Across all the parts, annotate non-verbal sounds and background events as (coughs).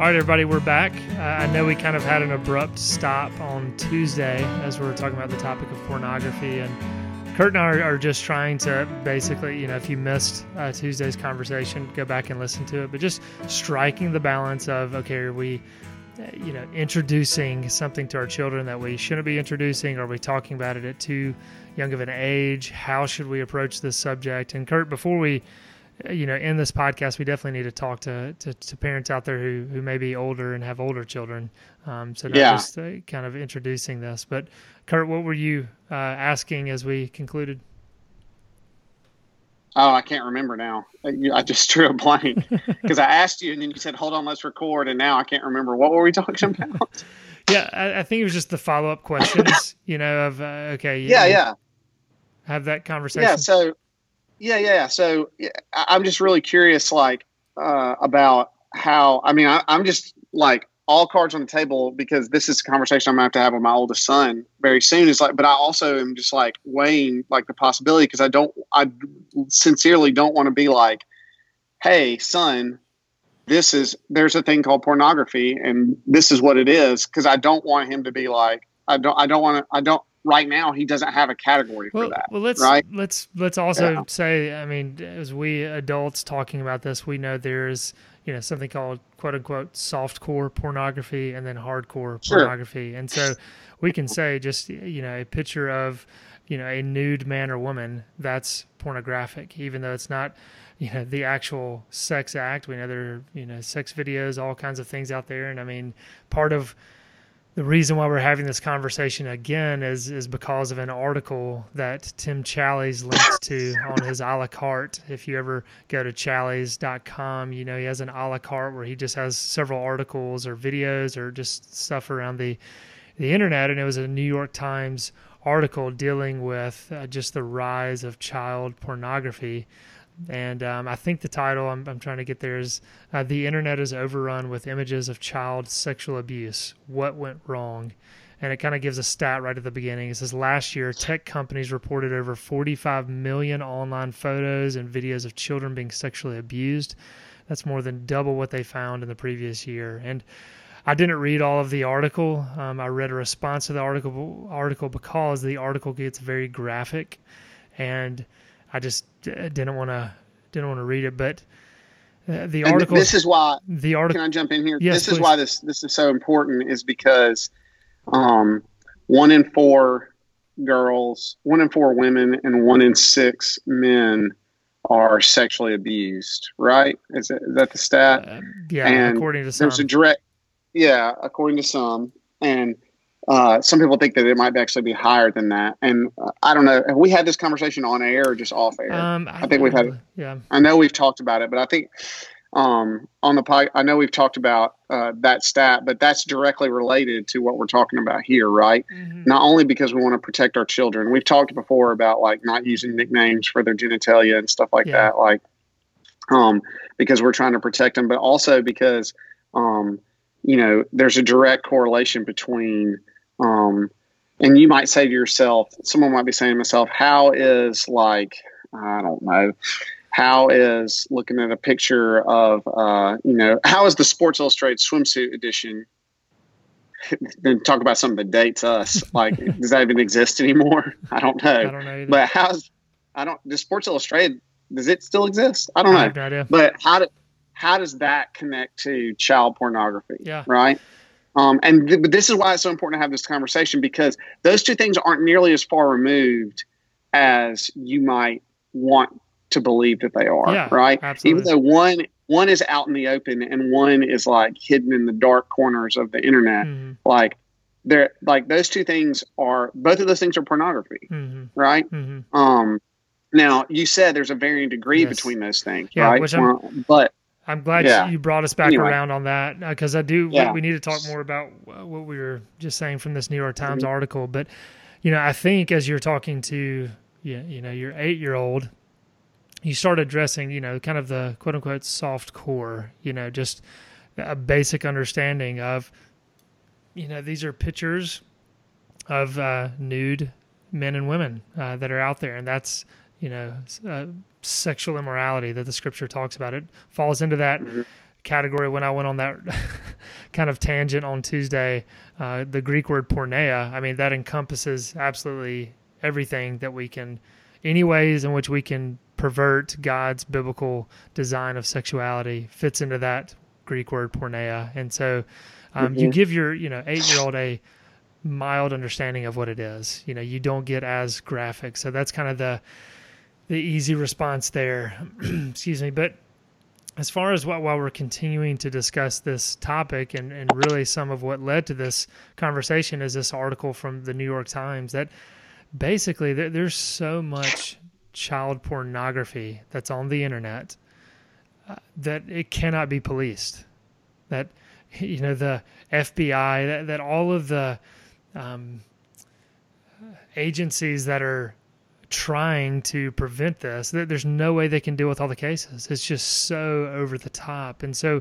All right, everybody, we're back. Uh, I know we kind of had an abrupt stop on Tuesday as we were talking about the topic of pornography, and Kurt and I are, are just trying to basically, you know, if you missed uh, Tuesday's conversation, go back and listen to it, but just striking the balance of okay, are we, uh, you know, introducing something to our children that we shouldn't be introducing? Are we talking about it at too young of an age? How should we approach this subject? And Kurt, before we you know, in this podcast, we definitely need to talk to, to, to, parents out there who, who may be older and have older children. Um, so not yeah. just uh, kind of introducing this, but Kurt, what were you uh, asking as we concluded? Oh, I can't remember now. I just (laughs) drew a blank (laughs) because I asked you and then you said, hold on, let's record. And now I can't remember. What were we talking (laughs) about? yeah, I, I, think it was just the follow up questions, you know, of, uh, okay. Yeah, yeah. Have that conversation. Yeah. So, yeah, yeah. So I'm just really curious, like, uh, about how. I mean, I, I'm just like all cards on the table because this is a conversation I'm gonna have to have with my oldest son very soon. Is like, but I also am just like weighing like the possibility because I don't, I sincerely don't want to be like, hey, son, this is there's a thing called pornography and this is what it is because I don't want him to be like, I don't, I don't want to, I don't, right now he doesn't have a category well, for that. Well, let's right? let's let's also yeah. say, I mean, as we adults talking about this, we know there's you know something called quote unquote soft core pornography and then hardcore sure. pornography, and so we can say just you know a picture of you know a nude man or woman that's pornographic, even though it's not you know the actual sex act. We know there are you know sex videos, all kinds of things out there, and I mean part of the reason why we're having this conversation again is is because of an article that Tim Challies linked to on his a la carte. If you ever go to challies.com, you know he has an a la carte where he just has several articles or videos or just stuff around the the internet, and it was a New York Times article dealing with uh, just the rise of child pornography and um, I think the title I'm, I'm, trying to get there is uh, The Internet is Overrun with Images of Child Sexual Abuse. What went wrong? And it kind of gives a stat right at the beginning. It says last year, tech companies reported over 45 million online photos and videos of children being sexually abused. That's more than double what they found in the previous year. And I didn't read all of the article. Um, I read a response to the article article because the article gets very graphic, and I just uh, didn't want to didn't want to read it, but uh, the and article. This is why the article. Can I jump in here? Yes, this please. is why this this is so important. Is because um, one in four girls, one in four women, and one in six men are sexually abused. Right? Is, it, is that the stat? Uh, yeah, and according to some. There's a direct. Yeah, according to some, and uh, some people think that it might actually be higher than that, and uh, I don't know. Have we had this conversation on air or just off air? Um, I, I, think we've had. Yeah, I know we've talked about it, but I think um, on the pod, I know we've talked about uh, that stat, but that's directly related to what we're talking about here, right? Mm-hmm. Not only because we want to protect our children. We've talked before about like not using nicknames for their genitalia and stuff like yeah. that, like um, because we're trying to protect them, but also because um, you know there's a direct correlation between um, and you might say to yourself, someone might be saying to myself, how is like, I don't know, how is looking at a picture of, uh, you know, how is the Sports Illustrated swimsuit edition? (laughs) then talk about something that dates us. (laughs) Like, does that even exist anymore? I don't know. I don't know. Either. But how's, I don't, does Sports Illustrated, does it still exist? I don't I know. No but how, do, how does that connect to child pornography? Yeah. Right. Um, and th- but this is why it's so important to have this conversation because those two things aren't nearly as far removed as you might want to believe that they are. Yeah, right. Absolutely. Even though one one is out in the open and one is like hidden in the dark corners of the internet, mm-hmm. like they're like those two things are both of those things are pornography, mm-hmm. right? Mm-hmm. Um, now you said there's a varying degree yes. between those things, yeah, right? But I'm glad yeah. you brought us back anyway. around on that because uh, I do. Yeah. We, we, need to talk more about what we were just saying from this New York Times mm-hmm. article. But you know, I think as you're talking to you, you know, your eight year old, you start addressing, you know, kind of the quote unquote soft core. You know, just a basic understanding of, you know, these are pictures of uh, nude men and women uh, that are out there, and that's you know, uh, sexual immorality that the scripture talks about. It falls into that, mm-hmm. category when I went on that (laughs) kind of tangent on Tuesday. Uh, the Greek word porneia, I mean, that encompasses absolutely everything that we can, any ways in which we can pervert God's biblical design of sexuality fits into that Greek word porneia. And so um, mm-hmm. you give your, you know, eight year old a mild understanding of what it is. You know, you don't get as graphic. So that's kind of the, the easy response there. (clears throat) Excuse me. But as far as what, while we're continuing to discuss this topic and, and really some of what led to this conversation is this article from the New York Times that basically there, there's so much child pornography that's on the internet uh, that it cannot be policed. That you know the FBI, that, that all of the um, agencies that are trying to prevent this. There's no way they can deal with all the cases. It's just so over the top. And so,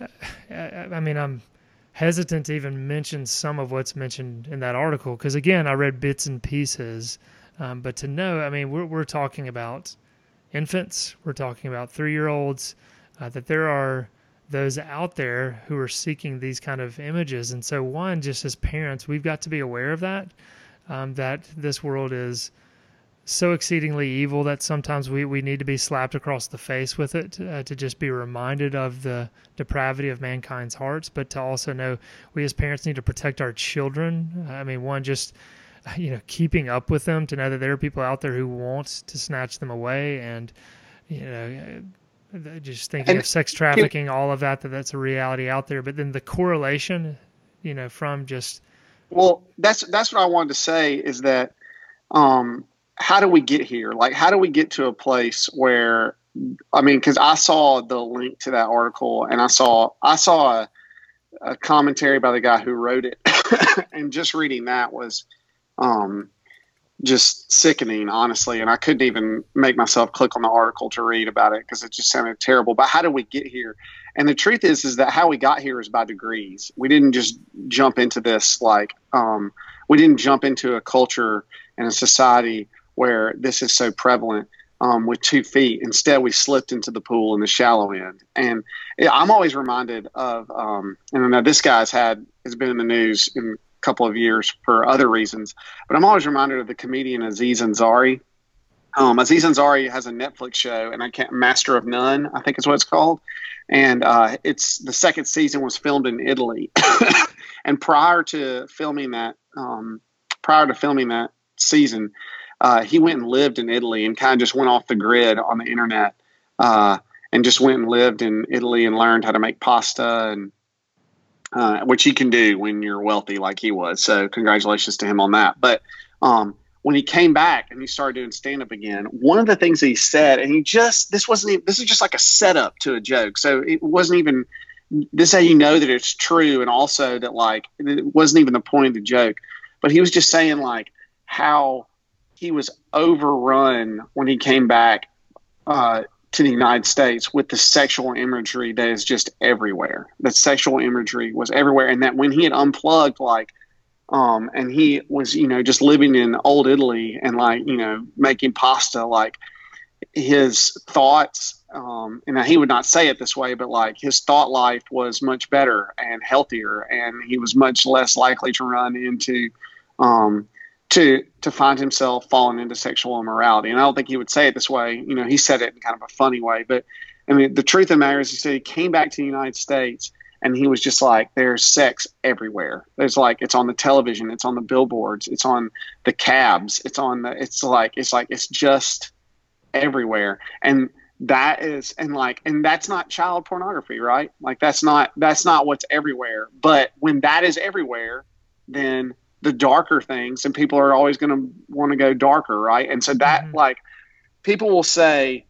uh, I mean, I'm hesitant to even mention some of what's mentioned in that article because, again, I read bits and pieces. Um, but to know, I mean, we're, we're talking about infants, we're talking about three year olds, uh, that there are those out there who are seeking these kind of images. And so, one, just as parents, we've got to be aware of that, um, that this world is so exceedingly evil that sometimes we, we need to be slapped across the face with it uh, to just be reminded of the depravity of mankind's hearts, but to also know we as parents need to protect our children. I mean, one, just (laughs) you know, keeping up with them to know that there are people out there who want to snatch them away, and you know, uh, just thinking and of sex trafficking, all of that, that that's a reality out there. But then the correlation, you know, from just well, that's that's what I wanted to say is that um, how do we get here? Like, how do we get to a place where, I mean, because I saw the link to that article and I saw I saw a, a commentary by the guy who wrote it, (laughs) and just reading that was um, just sickening, honestly. And I couldn't even make myself click on the article to read about it because it just sounded terrible. But how do we get here? And the truth is, is that how we got here is by degrees. We didn't just jump into this like um, we didn't jump into a culture and a society where this is so prevalent um, with two feet. Instead, we slipped into the pool in the shallow end. And I'm always reminded of, um, and I know this guy's had has been in the news in a couple of years for other reasons, but I'm always reminded of the comedian Aziz Ansari. Um, Aziz Ansari has a Netflix show, and I can't Master of None, I think is what it's called. And uh, it's the second season was filmed in Italy, (coughs) and prior to filming that, um, prior to filming that season, uh, he went and lived in Italy and kind of just went off the grid on the internet uh, and just went and lived in Italy and learned how to make pasta and uh, which he can do when you're wealthy like he was. So congratulations to him on that. But um, when he came back and he started doing stand up again, one of the things he said, and he just this wasn't even, this is just like a setup to a joke. So it wasn't even this is how you know that it's true, and also that like it wasn't even the point of the joke. But he was just saying like how he was overrun when he came back uh, to the United States with the sexual imagery that is just everywhere. That sexual imagery was everywhere, and that when he had unplugged, like, um, and he was, you know, just living in old Italy and like, you know, making pasta, like his thoughts, um, and he would not say it this way, but like his thought life was much better and healthier, and he was much less likely to run into um, to to find himself falling into sexual immorality. And I don't think he would say it this way. You know, he said it in kind of a funny way. But I mean, the truth of the matter is, he said he came back to the United States and he was just like, there's sex everywhere. There's like, it's on the television, it's on the billboards, it's on the cabs, it's on the, it's like, it's like, it's just everywhere. And that is, and like, and that's not child pornography, right? Like, that's not, that's not what's everywhere. But when that is everywhere, then the darker things and people are always going to want to go darker right and so that mm-hmm. like people will say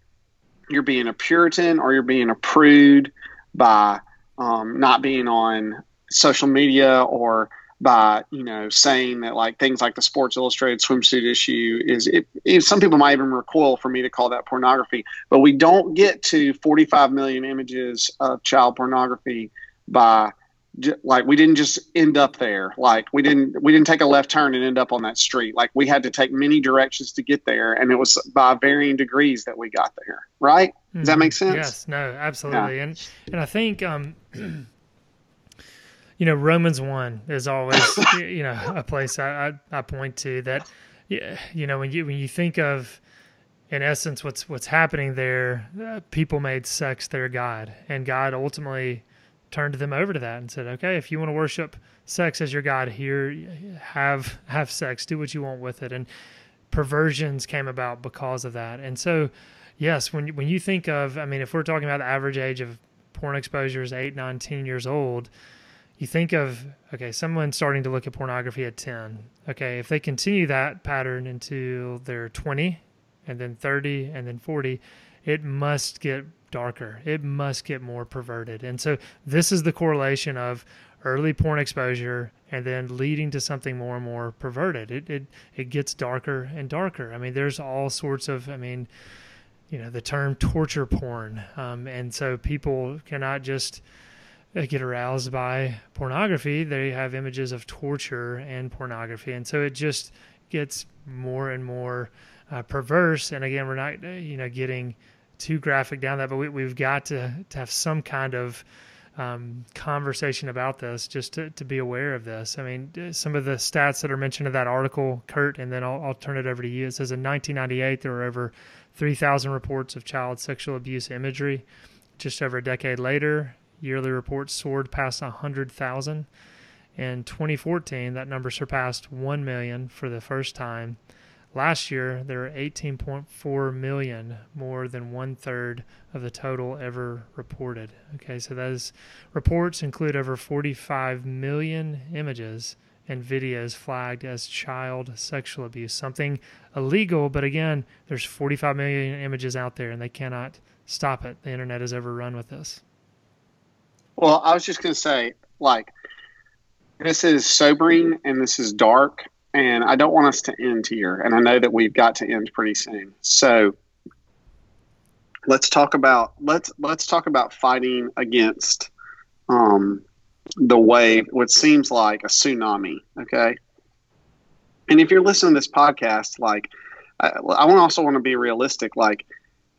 you're being a puritan or you're being a prude by um, not being on social media or by you know saying that like things like the sports illustrated swimsuit issue is it, it, some people might even recoil for me to call that pornography but we don't get to 45 million images of child pornography by like we didn't just end up there. Like we didn't we didn't take a left turn and end up on that street. Like we had to take many directions to get there and it was by varying degrees that we got there right? Does mm-hmm. that make sense? Yes no absolutely. Yeah. and and i think um (clears throat) you know romans 1 is always (coughs) you know a place I, I, I point to that you know when you when you think of in essence what's what's happening there uh, people made sex their god and god ultimately turned them over to that and said, okay, if you want to worship sex as your God here, have have sex, do what you want with it. And perversions came about because of that. And so, yes, when when you think of, I mean, if we're talking about the average age of porn exposure is eight, nine, ten years old, you think of okay, someone starting to look at pornography at ten. Okay, if they continue that pattern until they're twenty, and then thirty, and then forty, it must get darker. It must get more perverted. And so this is the correlation of early porn exposure and then leading to something more and more perverted. It it it gets darker and darker. I mean, there's all sorts of. I mean, you know, the term torture porn, um, and so people cannot just uh, get aroused by pornography. They have images of torture and pornography, and so it just gets more and more uh, perverse. And again, we're not, uh, you know, getting too graphic down that, but we, have got to, to have some kind of um, conversation about this just to, to be aware of this. I mean, some of the stats that are mentioned in that article, Kurt, and then I'll, I'll turn it over to you. It says in 1998, there were over 3,000 reports of child sexual abuse imagery. Just over a decade later, yearly reports soared past 100,000. In 2014, that number surpassed 1 million for the first time. Last year, there were 18.4 million, more than one third of the total ever reported. Okay, so those reports include over 45 million images and videos flagged as child sexual abuse, something illegal, but again, there's 45 million images out there and they cannot stop it. The internet is overrun with this. Well, I was just going to say, like, this is sobering and this is dark and I don't want us to end here. And I know that we've got to end pretty soon. So let's talk about let's let's talk about fighting against um, the wave, what seems like a tsunami. Okay, and if you're listening to this podcast, like I, I also want to be realistic. Like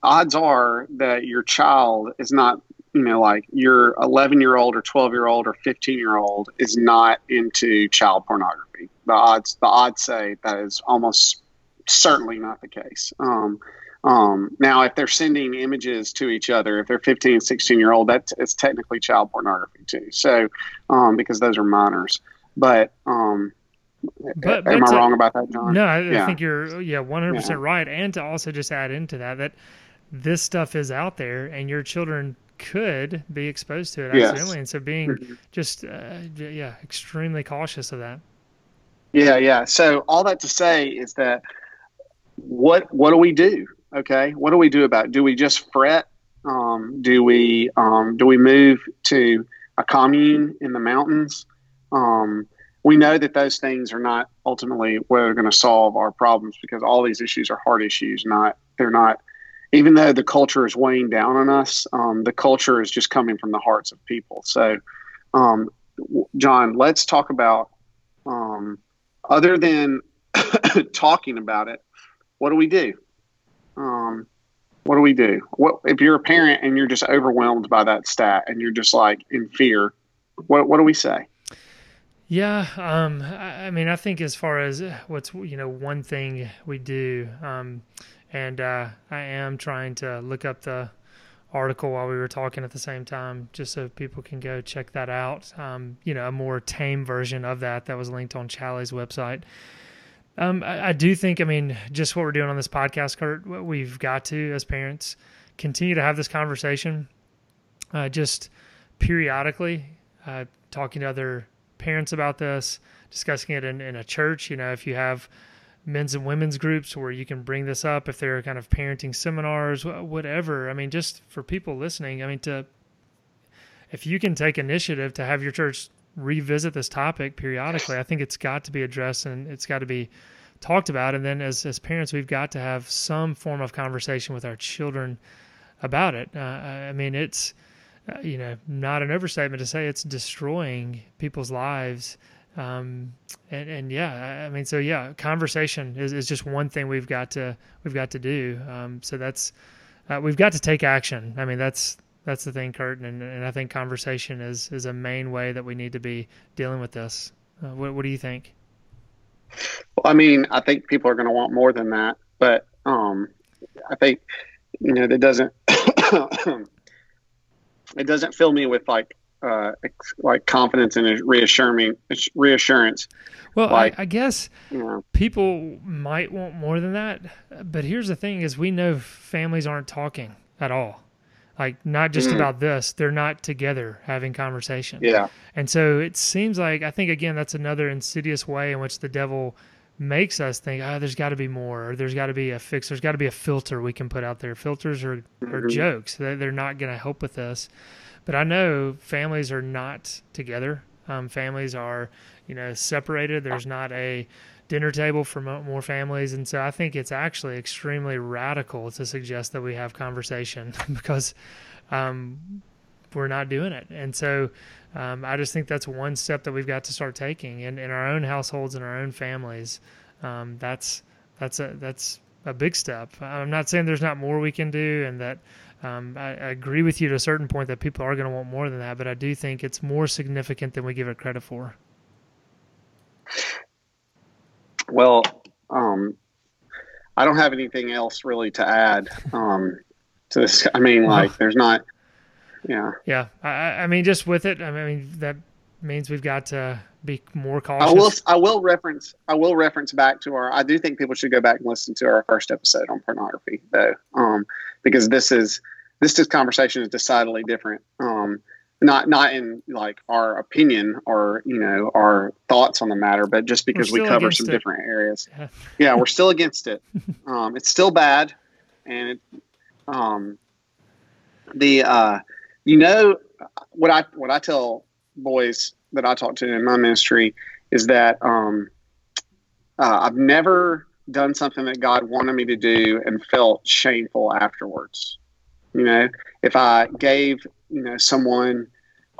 odds are that your child is not you know, like your 11 year old or 12 year old or 15 year old is not into child pornography. The odds, the odds say that is almost certainly not the case. Um, um, now, if they're sending images to each other, if they're 15, 16 year old, that is technically child pornography too. So, um, because those are minors, but, um, but, am I wrong about that, John? No, I, yeah. I think you're, yeah, 100% yeah. right. And to also just add into that, that this stuff is out there and your children could be exposed to it yes. accidentally. And so being mm-hmm. just, uh, yeah, extremely cautious of that. Yeah, yeah. So all that to say is that what what do we do? Okay, what do we do about it? Do we just fret? Um, do we um, do we move to a commune in the mountains? Um, we know that those things are not ultimately where they're going to solve our problems because all these issues are hard issues. Not they're not even though the culture is weighing down on us, um, the culture is just coming from the hearts of people. So, um, John, let's talk about um, other than (coughs) talking about it. What do we do? Um, what do we do? What if you're a parent and you're just overwhelmed by that stat and you're just like in fear? What what do we say? Yeah, um, I, I, mean, I think as far as what's you know one thing we do, um, and uh, I am trying to look up the article while we were talking at the same time, just so people can go check that out. Um, you know, a more tame version of that that was linked on Challies' website. Um, I, I, do think, I mean, just what we're doing on this podcast, Kurt, we've got to, as parents, continue to have this conversation. Uh, just periodically, uh, talking to other parents about this, discussing it in, in a church. You know, if you have men's and women's groups where you can bring this up if they're kind of parenting seminars whatever i mean just for people listening i mean to if you can take initiative to have your church revisit this topic periodically i think it's got to be addressed and it's got to be talked about and then as as parents we've got to have some form of conversation with our children about it uh, i mean it's uh, you know, not an overstatement to say it's destroying people's lives. Um, and, and yeah, I mean, so yeah, conversation is, is just one thing we've got to, we've got to do. Um, so that's, uh, we've got to take action. I mean, that's, that's the thing, Kurt. And, and I think conversation is, is a main way that we need to be dealing with this. Uh, what, what do you think? Well, I mean, I think people are going to want more than that, but um, I think you know that doesn't (coughs) it doesn't fill me with like uh, like confidence and reassuring reassurance. Well, like, I, I, guess you know, people might want more than that, but here's the thing: is we know families aren't talking at all. Like not just mm. about this, they're not together having conversation. Yeah. And so it seems like I think again that's another insidious way in which the devil makes us think, oh, there's got to be more, or there's got to be a fix, there's got to be a filter we can put out there. Filters are, mm-hmm. are jokes; they're not going to help with this. But I know families are not together. Um, families are, you know, separated. There's not a dinner table for more families, and so I think it's actually extremely radical to suggest that we have conversation (laughs) because um, we're not doing it. And so um, I just think that's one step that we've got to start taking in, in our own households and our own families. Um, that's that's a that's a big step. I'm not saying there's not more we can do, and that um, I, I, agree with you to a certain point that people are going to want more than that. But I do think it's more significant than we give it credit for. Well, um, I don't have anything else really to add um, to this. I mean, like, there's not yeah. Yeah. I, I mean, just with it, I mean, that means we've got to be more cautious. I will, I will reference, I will reference back to our, I do think people should go back and listen to our first episode on pornography though. Um, because this is, this, this conversation is decidedly different. Um, not, not in like our opinion or, you know, our thoughts on the matter, but just because we cover some it. different areas. (laughs) Yeah. yeah. We're still against it. (laughs) um, it's still bad. And it, um, the, uh, you know what I what I tell boys that I talk to in my ministry is that um, uh, I've never done something that God wanted me to do and felt shameful afterwards. You know, if I gave you know someone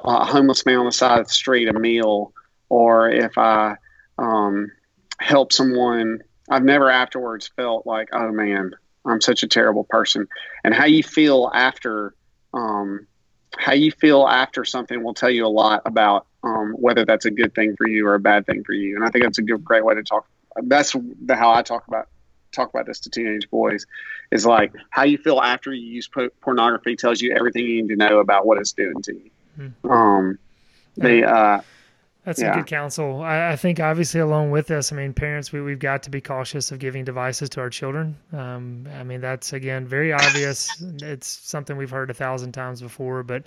a homeless man on the side of the street a meal, or if I um, help someone, I've never afterwards felt like, oh man, I'm such a terrible person. And how you feel after um, how you feel after something will tell you a lot about um, whether that's a good thing for you or a bad thing for you. And I think that's a good, great way to talk. That's the, how I talk about talk about this to teenage boys is like how you feel after you use pornography tells you everything you need to know about what it's doing to you. Mm-hmm. Um, the uh, that's yeah. a good counsel. I, I, think obviously along with this, I mean, parents, we, we've got to be cautious of giving devices to our children. Um, I mean, that's again, very obvious. it's something we've heard a thousand times before, but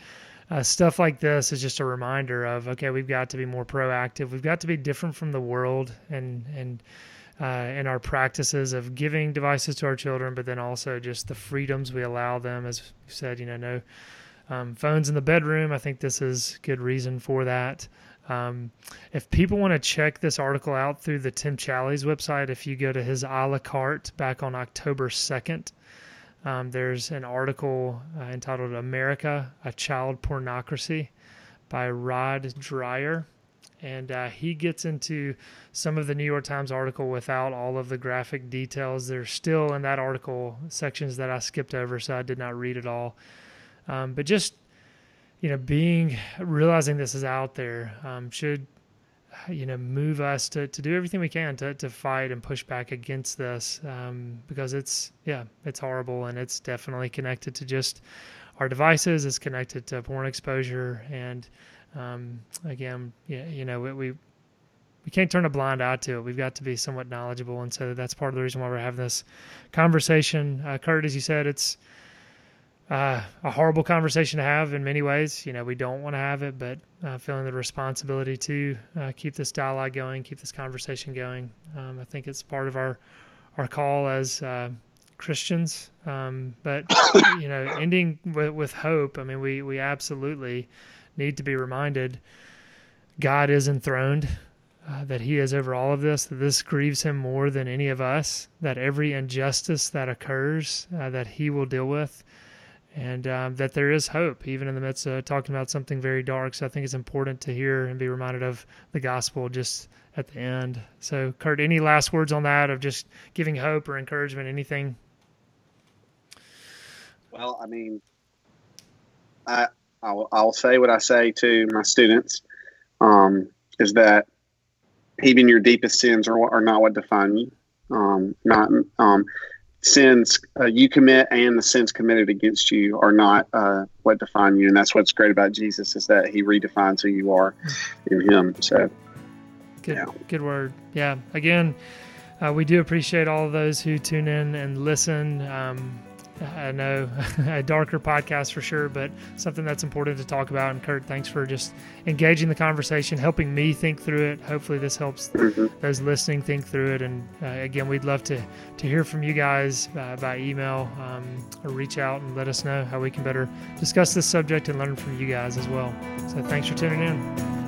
uh, stuff like this is just a reminder of, okay, we've got to be more proactive. We've got to be different from the world and, and, uh, in our practices of giving devices to our children, but then also just the freedoms we allow them. As you said, you know, no um, phones in the bedroom. I think this is good reason for that. Um, if people want to check this article out through the Tim Challies website, if you go to his a la carte back on October 2nd, um, there's an article uh, entitled America, a Child Pornocracy by Rod Dreher. And uh, he gets into some of the New York Times article without all of the graphic details. There's still in that article sections that I skipped over, so I did not read it all. Um, but just you know, being realizing this is out there um, should you know move us to, to do everything we can to, to fight and push back against this um, because it's yeah it's horrible and it's definitely connected to just our devices it's connected to porn exposure and um, again yeah, you know we, we we can't turn a blind eye to it. We've got to be somewhat knowledgeable and so that's part of the reason why we're having this conversation. Uh, Kurt as you said it's uh, a horrible conversation to have in many ways. You know, we don't want to have it, but uh, feeling the responsibility to uh, keep this dialogue going, keep this conversation going. Um, I think it's part of our our call as uh, Christians. Um, but you know, ending with, with hope. I mean, we we absolutely need to be reminded God is enthroned. Uh, that he is over all of this, that this grieves him more than any of us, that every injustice that occurs, uh, that he will deal with, and um, that there is hope even in the midst of talking about something very dark. So I think it's important to hear and be reminded of the gospel just at the end. So, Kurt, any last words on that of just giving hope or encouragement, anything? Well, I mean, I I'll, I'll say what I say to my students um, is that even your deepest sins are, are not what define you. Um, not um, sins uh, you commit and the sins committed against you are not uh, what define you, and that's what's great about Jesus is that He redefines who you are in Him. So, good, yeah. good word. Yeah. Again, uh, we do appreciate all of those who tune in and listen. Um, I know (laughs) a darker podcast for sure, but something that's important to talk about. And Kurt, thanks for just engaging the conversation, helping me think through it. Hopefully, this helps mm-hmm. those listening think through it. And uh, again, we'd love to to hear from you guys uh, by email um, or reach out and let us know how we can better discuss this subject and learn from you guys as well. So, thanks for tuning in.